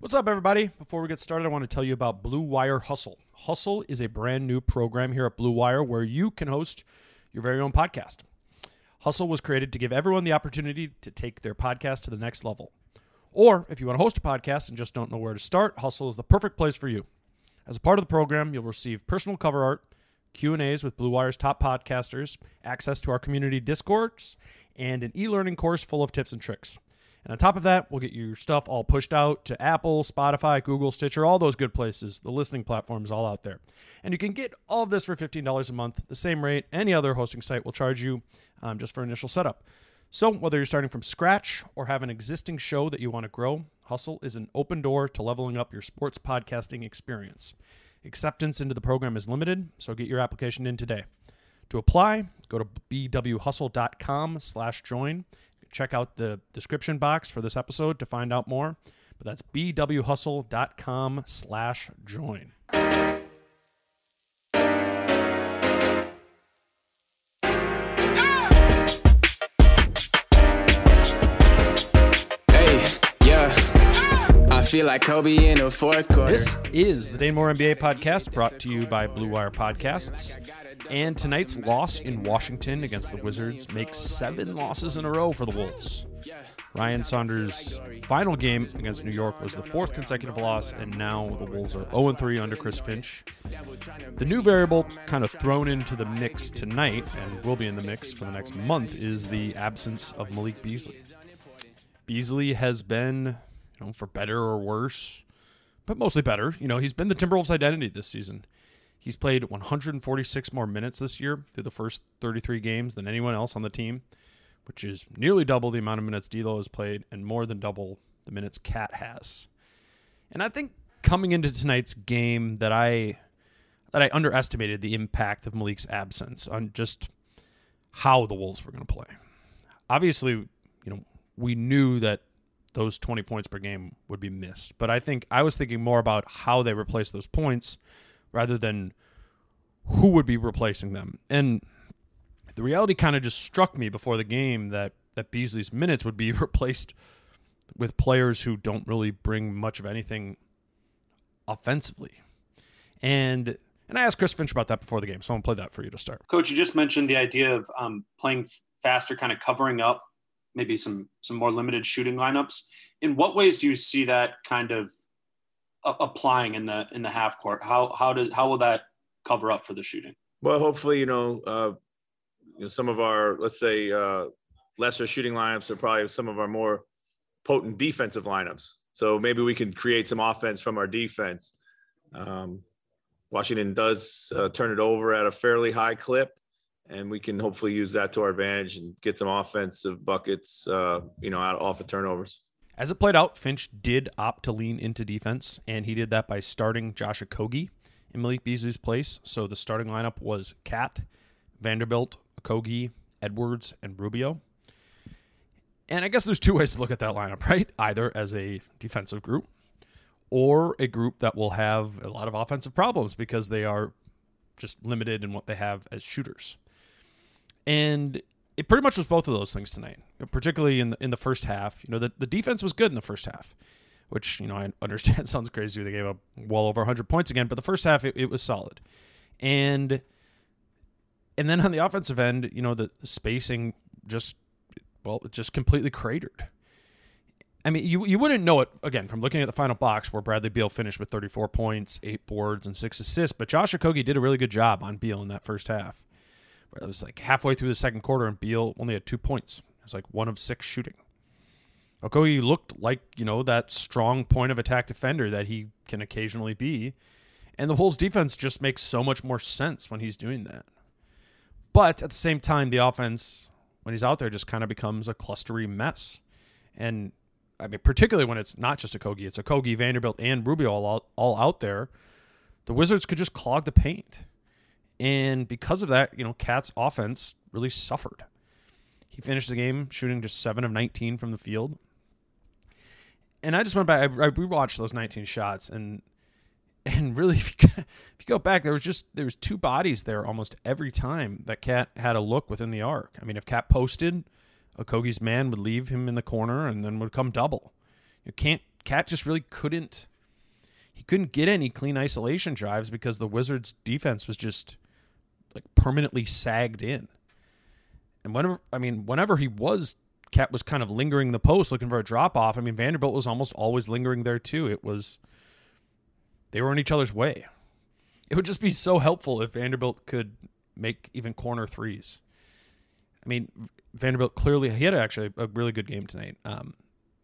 What's up, everybody? Before we get started, I want to tell you about Blue Wire Hustle. Hustle is a brand new program here at Blue Wire where you can host your very own podcast. Hustle was created to give everyone the opportunity to take their podcast to the next level. Or if you want to host a podcast and just don't know where to start, Hustle is the perfect place for you. As a part of the program, you'll receive personal cover art, Q&As with Blue Wire's top podcasters, access to our community discords, and an e-learning course full of tips and tricks. And on top of that, we'll get your stuff all pushed out to Apple, Spotify, Google, Stitcher, all those good places. The listening platforms all out there. And you can get all of this for $15 a month, the same rate any other hosting site will charge you um, just for initial setup. So, whether you're starting from scratch or have an existing show that you want to grow, Hustle is an open door to leveling up your sports podcasting experience. Acceptance into the program is limited, so get your application in today. To apply, go to bwhustle.com slash join. Check out the description box for this episode to find out more. But that's bwhustle.com slash join. Hey, yeah. I feel like Kobe in the fourth quarter. This is the Dane Moore NBA podcast brought to you by Blue Wire Podcasts. And tonight's loss in Washington against the Wizards makes seven losses in a row for the Wolves. Ryan Saunders' final game against New York was the fourth consecutive loss, and now the Wolves are 0 3 under Chris Finch. The new variable kind of thrown into the mix tonight, and will be in the mix for the next month, is the absence of Malik Beasley. Beasley has been, you know, for better or worse, but mostly better. You know, he's been the Timberwolves' identity this season. He's played 146 more minutes this year through the first 33 games than anyone else on the team, which is nearly double the amount of minutes D'Lo has played and more than double the minutes Cat has. And I think coming into tonight's game that I that I underestimated the impact of Malik's absence on just how the Wolves were going to play. Obviously, you know, we knew that those 20 points per game would be missed, but I think I was thinking more about how they replace those points rather than who would be replacing them. And the reality kind of just struck me before the game that that Beasley's minutes would be replaced with players who don't really bring much of anything offensively. And and I asked Chris Finch about that before the game, so I'm gonna play that for you to start. Coach, you just mentioned the idea of um, playing faster, kind of covering up maybe some some more limited shooting lineups. In what ways do you see that kind of applying in the in the half court? How how does how will that cover up for the shooting? Well, hopefully, you know, uh, you know, some of our let's say uh, lesser shooting lineups are probably some of our more potent defensive lineups. So maybe we can create some offense from our defense. Um, Washington does uh, turn it over at a fairly high clip, and we can hopefully use that to our advantage and get some offensive buckets, uh, you know, out off of turnovers. As it played out, Finch did opt to lean into defense, and he did that by starting Josh Okogie in Malik Beasley's place. So the starting lineup was Cat, Vanderbilt, Okogie, Edwards, and Rubio. And I guess there's two ways to look at that lineup, right? Either as a defensive group or a group that will have a lot of offensive problems because they are just limited in what they have as shooters. And it pretty much was both of those things tonight, particularly in the, in the first half. You know, the, the defense was good in the first half, which, you know, I understand sounds crazy. They gave up well over 100 points again, but the first half, it, it was solid. And and then on the offensive end, you know, the, the spacing just, well, just completely cratered. I mean, you you wouldn't know it again from looking at the final box where Bradley Beal finished with 34 points, eight boards, and six assists. But Josh Okogie did a really good job on Beal in that first half. It was like halfway through the second quarter, and Beal only had two points. It was like one of six shooting. Okogie looked like you know that strong point of attack defender that he can occasionally be, and the Wolves defense just makes so much more sense when he's doing that. But at the same time, the offense when he's out there just kind of becomes a clustery mess, and I mean, particularly when it's not just Okogie, it's Okogie, Vanderbilt, and Rubio all out, all out there. The Wizards could just clog the paint. And because of that, you know, Cat's offense really suffered. He finished the game shooting just 7 of 19 from the field. And I just went back, I, I rewatched those 19 shots, and and really, if you, if you go back, there was just there was two bodies there almost every time that Cat had a look within the arc. I mean, if Cat posted, Okogie's man would leave him in the corner and then would come double. You can't Cat just really couldn't he couldn't get any clean isolation drives because the Wizards defense was just like permanently sagged in. And whenever I mean whenever he was Cat was kind of lingering the post looking for a drop off. I mean Vanderbilt was almost always lingering there too. It was they were in each other's way. It would just be so helpful if Vanderbilt could make even corner threes. I mean, Vanderbilt clearly he had actually a really good game tonight. Um,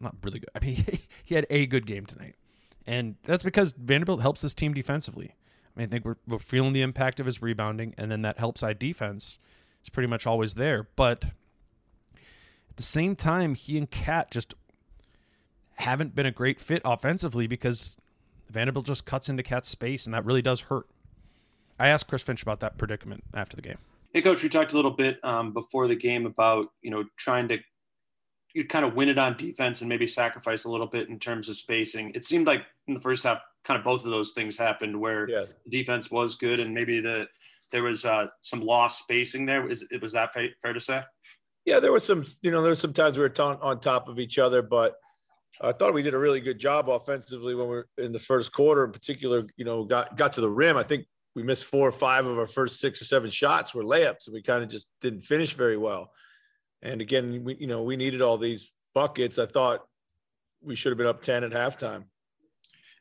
not really good. I mean, he had a good game tonight, and that's because Vanderbilt helps this team defensively. I think we're, we're feeling the impact of his rebounding, and then that help side defense is pretty much always there. But at the same time, he and Cat just haven't been a great fit offensively because Vanderbilt just cuts into Cat's space, and that really does hurt. I asked Chris Finch about that predicament after the game. Hey, coach, we talked a little bit um, before the game about you know trying to you kind of win it on defense and maybe sacrifice a little bit in terms of spacing. It seemed like in the first half, kind of both of those things happened where Yeah. defense was good and maybe the there was uh, some lost spacing there. Is it was that fair to say? Yeah, there was some, you know, there were some times we were on, on top of each other, but I thought we did a really good job offensively when we were in the first quarter, in particular. You know, got got to the rim. I think we missed four or five of our first six or seven shots were layups, and we kind of just didn't finish very well. And again, we you know we needed all these buckets. I thought we should have been up ten at halftime.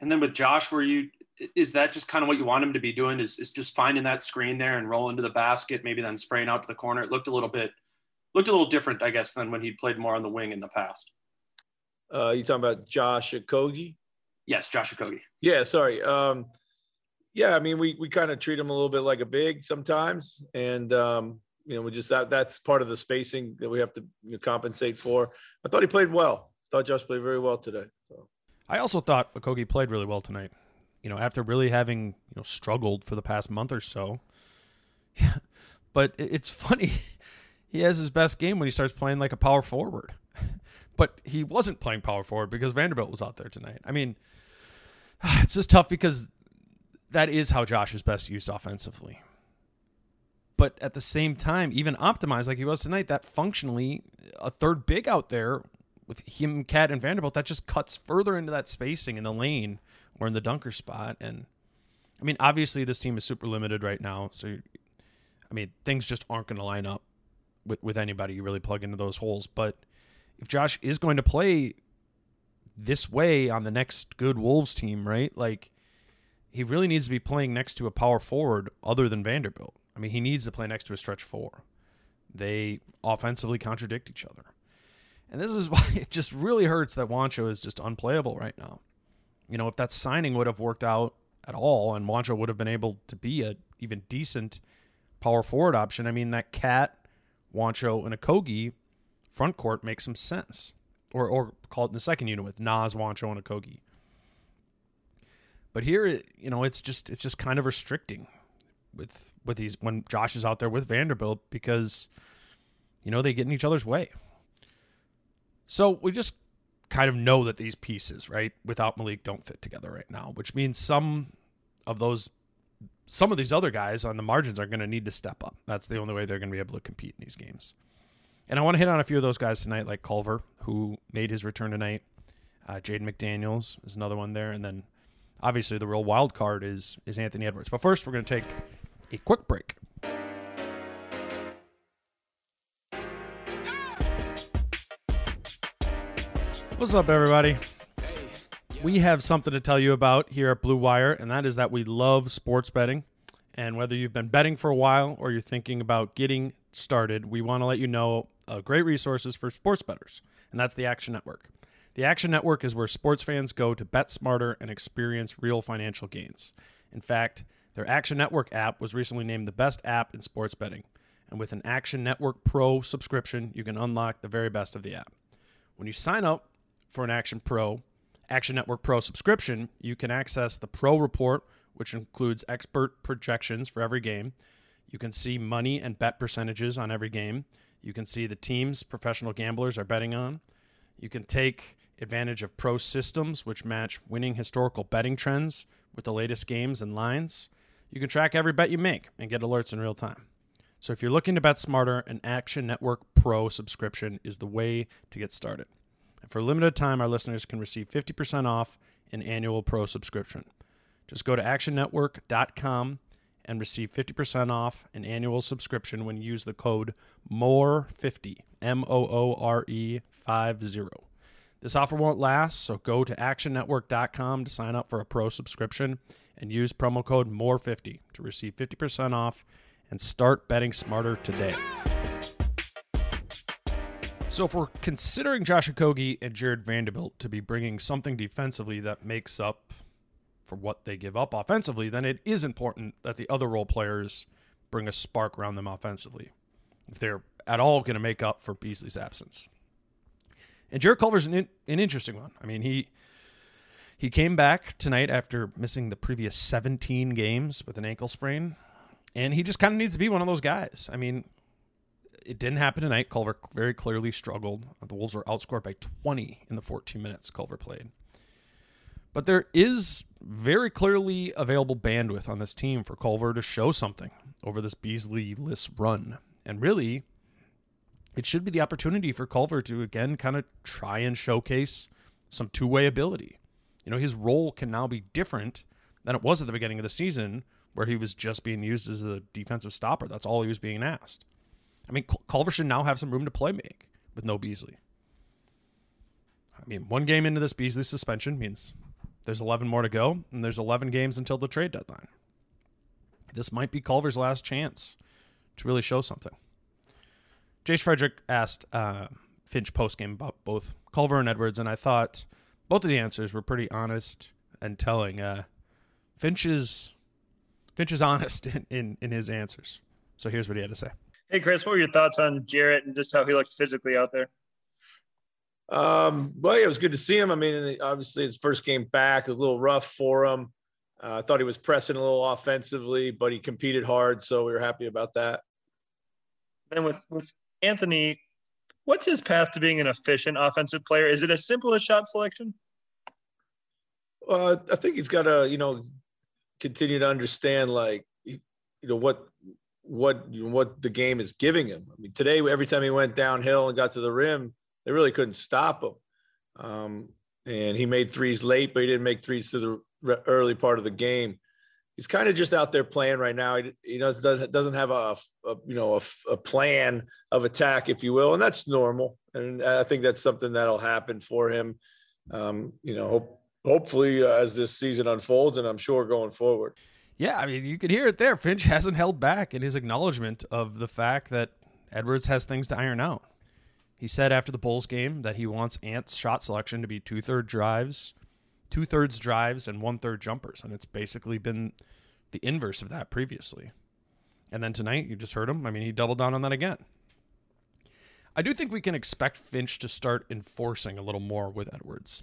And then with Josh, were you is that just kind of what you want him to be doing? Is is just finding that screen there and rolling to the basket, maybe then spraying out to the corner? It looked a little bit looked a little different, I guess, than when he played more on the wing in the past. Uh, you talking about Josh Okogie? Yes, Josh Okogie. Yeah, sorry. Um, yeah, I mean, we we kind of treat him a little bit like a big sometimes, and um, you know, we just that that's part of the spacing that we have to you know, compensate for. I thought he played well. I thought Josh played very well today. I also thought Okogie played really well tonight. You know, after really having you know struggled for the past month or so. but it's funny, he has his best game when he starts playing like a power forward. but he wasn't playing power forward because Vanderbilt was out there tonight. I mean, it's just tough because that is how Josh is best used offensively. But at the same time, even optimized like he was tonight, that functionally a third big out there with him, Cat, and Vanderbilt, that just cuts further into that spacing in the lane or in the dunker spot. And I mean, obviously, this team is super limited right now. So, I mean, things just aren't going to line up with, with anybody you really plug into those holes. But if Josh is going to play this way on the next good Wolves team, right? Like, he really needs to be playing next to a power forward other than Vanderbilt. I mean, he needs to play next to a stretch four. They offensively contradict each other. And this is why it just really hurts that Juancho is just unplayable right now. You know, if that signing would have worked out at all and Juancho would have been able to be a even decent power forward option, I mean, that Cat, Juancho, and Okogie front court makes some sense. Or, or call it in the second unit with Naz, Juancho, and Okogie. But here, you know, it's just it's just kind of restricting with with these when Josh is out there with Vanderbilt because you know they get in each other's way. So we just kind of know that these pieces, right, without Malik don't fit together right now, which means some of those some of these other guys on the margins are going to need to step up. That's the only way they're going to be able to compete in these games. And I want to hit on a few of those guys tonight, like Culver, who made his return tonight. Uh, Jaden McDaniels is another one there, and then obviously the real wild card is is Anthony Edwards. But first, we're going to take a quick break. What's up, everybody? We have something to tell you about here at Blue Wire, and that is that we love sports betting. And whether you've been betting for a while or you're thinking about getting started, we want to let you know uh, great resources for sports bettors, and that's the Action Network. The Action Network is where sports fans go to bet smarter and experience real financial gains. In fact, their Action Network app was recently named the best app in sports betting. And with an Action Network Pro subscription, you can unlock the very best of the app. When you sign up for an Action Pro, Action Network Pro subscription, you can access the Pro Report, which includes expert projections for every game. You can see money and bet percentages on every game. You can see the teams professional gamblers are betting on. You can take advantage of pro systems, which match winning historical betting trends with the latest games and lines. You can track every bet you make and get alerts in real time. So if you're looking to bet smarter, an Action Network Pro subscription is the way to get started. And for a limited time, our listeners can receive 50% off an annual pro subscription. Just go to actionnetwork.com and receive 50% off an annual subscription when you use the code MOORE50, M O O R E 50. This offer won't last, so go to actionnetwork.com to sign up for a pro subscription and use promo code MOORE50 to receive 50% off and start betting smarter today. So, if we're considering Josh Okogie and Jarred Vanderbilt to be bringing something defensively that makes up for what they give up offensively, then it is important that the other role players bring a spark around them offensively if they're at all going to make up for Beasley's absence. And Jarrett Culver's an, in, an interesting one. I mean, he he came back tonight after missing the previous 17 games with an ankle sprain, and he just kind of needs to be one of those guys. I mean, it didn't happen tonight. Culver very clearly struggled. The Wolves were outscored by 20 in the 14 minutes Culver played. But there is very clearly available bandwidth on this team for Culver to show something over this Beasley list run. And really, it should be the opportunity for Culver to again kind of try and showcase some two way ability. You know, his role can now be different than it was at the beginning of the season, where he was just being used as a defensive stopper. That's all he was being asked. I mean, Culver should now have some room to play make with no Beasley. I mean, one game into this Beasley suspension means there's 11 more to go, and there's 11 games until the trade deadline. This might be Culver's last chance to really show something. Jace Frederick asked uh, Finch postgame about both Culver and Edwards, and I thought both of the answers were pretty honest and telling. Uh, Finch is Finch is honest in, in, in his answers. So here's what he had to say. Hey, Chris, what were your thoughts on Jarrett and just how he looked physically out there? Um, well, yeah, it was good to see him. I mean, obviously his first game back was a little rough for him. Uh, I thought he was pressing a little offensively, but he competed hard, so we were happy about that. Then with with Anthony, what's his path to being an efficient offensive player? Is it as simple as shot selection? Well, I think he's got to, you know, continue to understand like, you know, what what what the game is giving him. I mean, today every time he went downhill and got to the rim, they really couldn't stop him. Um, and he made threes late, but he didn't make threes to the early part of the game. He's kind of just out there playing right now. He, you know, doesn't doesn't have a, a you know a, a, plan of attack, if you will, and that's normal. And I think that's something that'll happen for him. Um, you know, hope, hopefully uh, as this season unfolds, and I'm sure going forward. Yeah, I mean, you could hear it there. Finch hasn't held back in his acknowledgement of the fact that Edwards has things to iron out. He said after the Bulls game that he wants Ant's shot selection to be two third drives, two thirds drives, and one third jumpers, and it's basically been the inverse of that previously. And then tonight, you just heard him. I mean, he doubled down on that again. I do think we can expect Finch to start enforcing a little more with Edwards,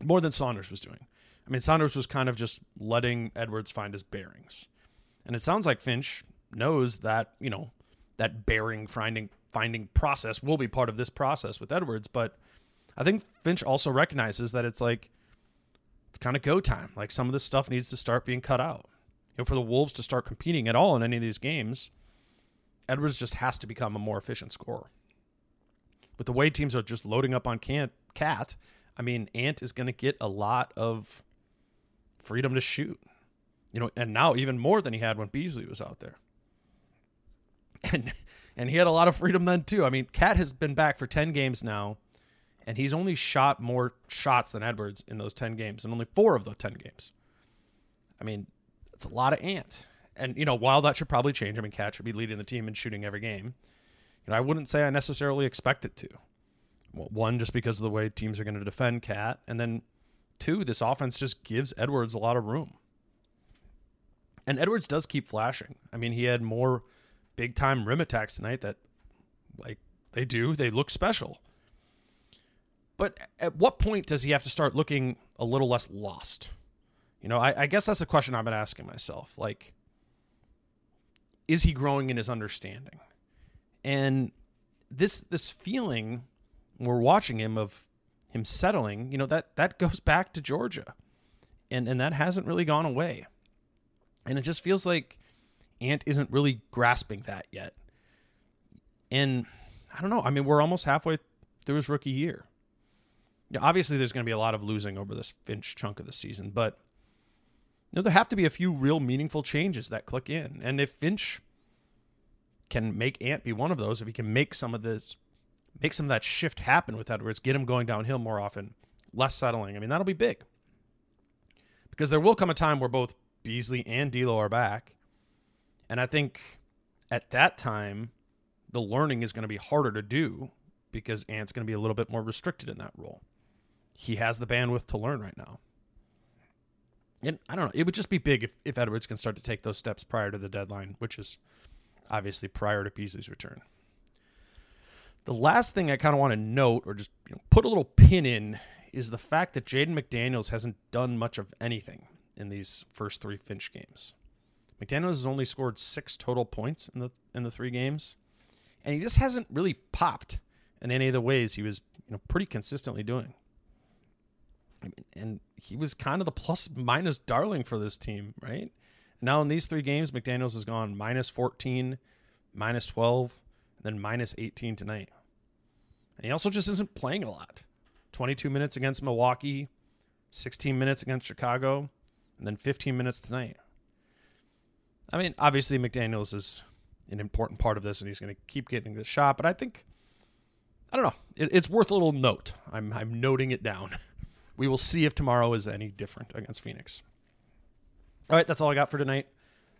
more than Saunders was doing. I mean, Saunders was kind of just letting Edwards find his bearings. And it sounds like Finch knows that, you know, that bearing finding finding process will be part of this process with Edwards, but I think Finch also recognizes that it's like it's kind of go time. Like some of this stuff needs to start being cut out. You know, for the Wolves to start competing at all in any of these games, Edwards just has to become a more efficient scorer. With the way teams are just loading up on Cat, I mean, Ant is going to get a lot of freedom to shoot. You know, and now even more than he had when Beasley was out there. And and he had a lot of freedom then too. I mean, Cat has been back for 10 games now and he's only shot more shots than Edwards in those 10 games, and only four of those 10 games. I mean, that's a lot of ant. And, you know, while that should probably change, I mean, Cat should be leading the team and shooting every game. You know, I wouldn't say I necessarily expect it to. Well, one, just because of the way teams are going to defend Cat, and then two, this offense just gives Edwards a lot of room. And Edwards does keep flashing. I mean, he had more big time rim attacks tonight that, like, they do. They look special. But at what point does he have to start looking a little less lost? You know, I, I guess that's a question I've been asking myself. Like, is he growing in his understanding? And this this feeling we're watching him of him settling, you know, that that goes back to Georgia. And and that hasn't really gone away. And it just feels like Ant isn't really grasping that yet. And I don't know. I mean, we're almost halfway through his rookie year obviously there's going to be a lot of losing over this Finch chunk of the season, but you know, there have to be a few real meaningful changes that click in. And if Finch can make Ant be one of those, if he can make some of this, make some of that shift happen with Edwards, get him going downhill more often, less settling. I mean, that'll be big. Because there will come a time where both Beasley and D'Lo are back, and I think at that time, the learning is going to be harder to do because Ant's going to be a little bit more restricted in that role he has the bandwidth to learn right now. And I don't know. It would just be big if, if Edwards can start to take those steps prior to the deadline, which is obviously prior to Beasley's return. The last thing I kind of want to note or just you know, put a little pin in is the fact that Jaden McDaniels hasn't done much of anything in these first three Finch games. McDaniels has only scored six total points in the in the three games, and he just hasn't really popped in any of the ways he was you know pretty consistently doing and he was kind of the plus minus darling for this team, right? Now in these three games, McDaniels has gone minus 14, minus 12, and then minus 18 tonight. And he also just isn't playing a lot. 22 minutes against Milwaukee, 16 minutes against Chicago, and then 15 minutes tonight. I mean, obviously McDaniels is an important part of this, and he's going to keep getting this shot. But I think, I don't know, it, it's worth a little note. I'm I'm noting it down. We will see if tomorrow is any different against Phoenix. All right, that's all I got for tonight.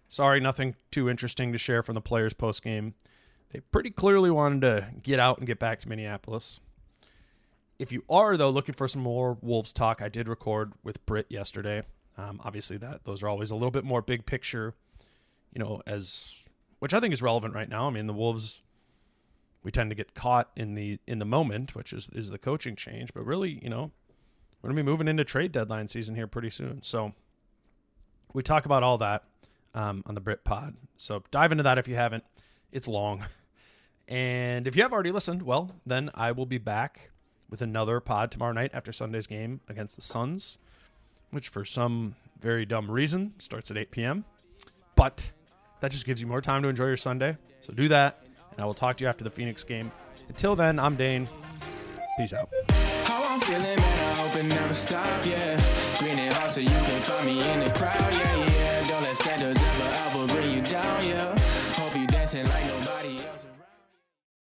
Sorry, nothing too interesting to share from the players post game. They pretty clearly wanted to get out and get back to Minneapolis. If you are though looking for some more Wolves talk, I did record with Britt yesterday. Um, obviously, that those are always a little bit more big picture, you know, as which I think is relevant right now. I mean, the Wolves we tend to get caught in the in the moment, which is is the coaching change, but really, you know, we're to be moving into trade deadline season here pretty soon. So we talk about all that um, on the Britt Pod. So dive into that if you haven't. It's long. And if you have already listened, well, then I will be back with another pod tomorrow night after Sunday's game against the Suns, which for some very dumb reason starts at 8 p.m. But that just gives you more time to enjoy your Sunday. So do that, and I will talk to you after the Phoenix game. Until then, I'm Dane. Peace out it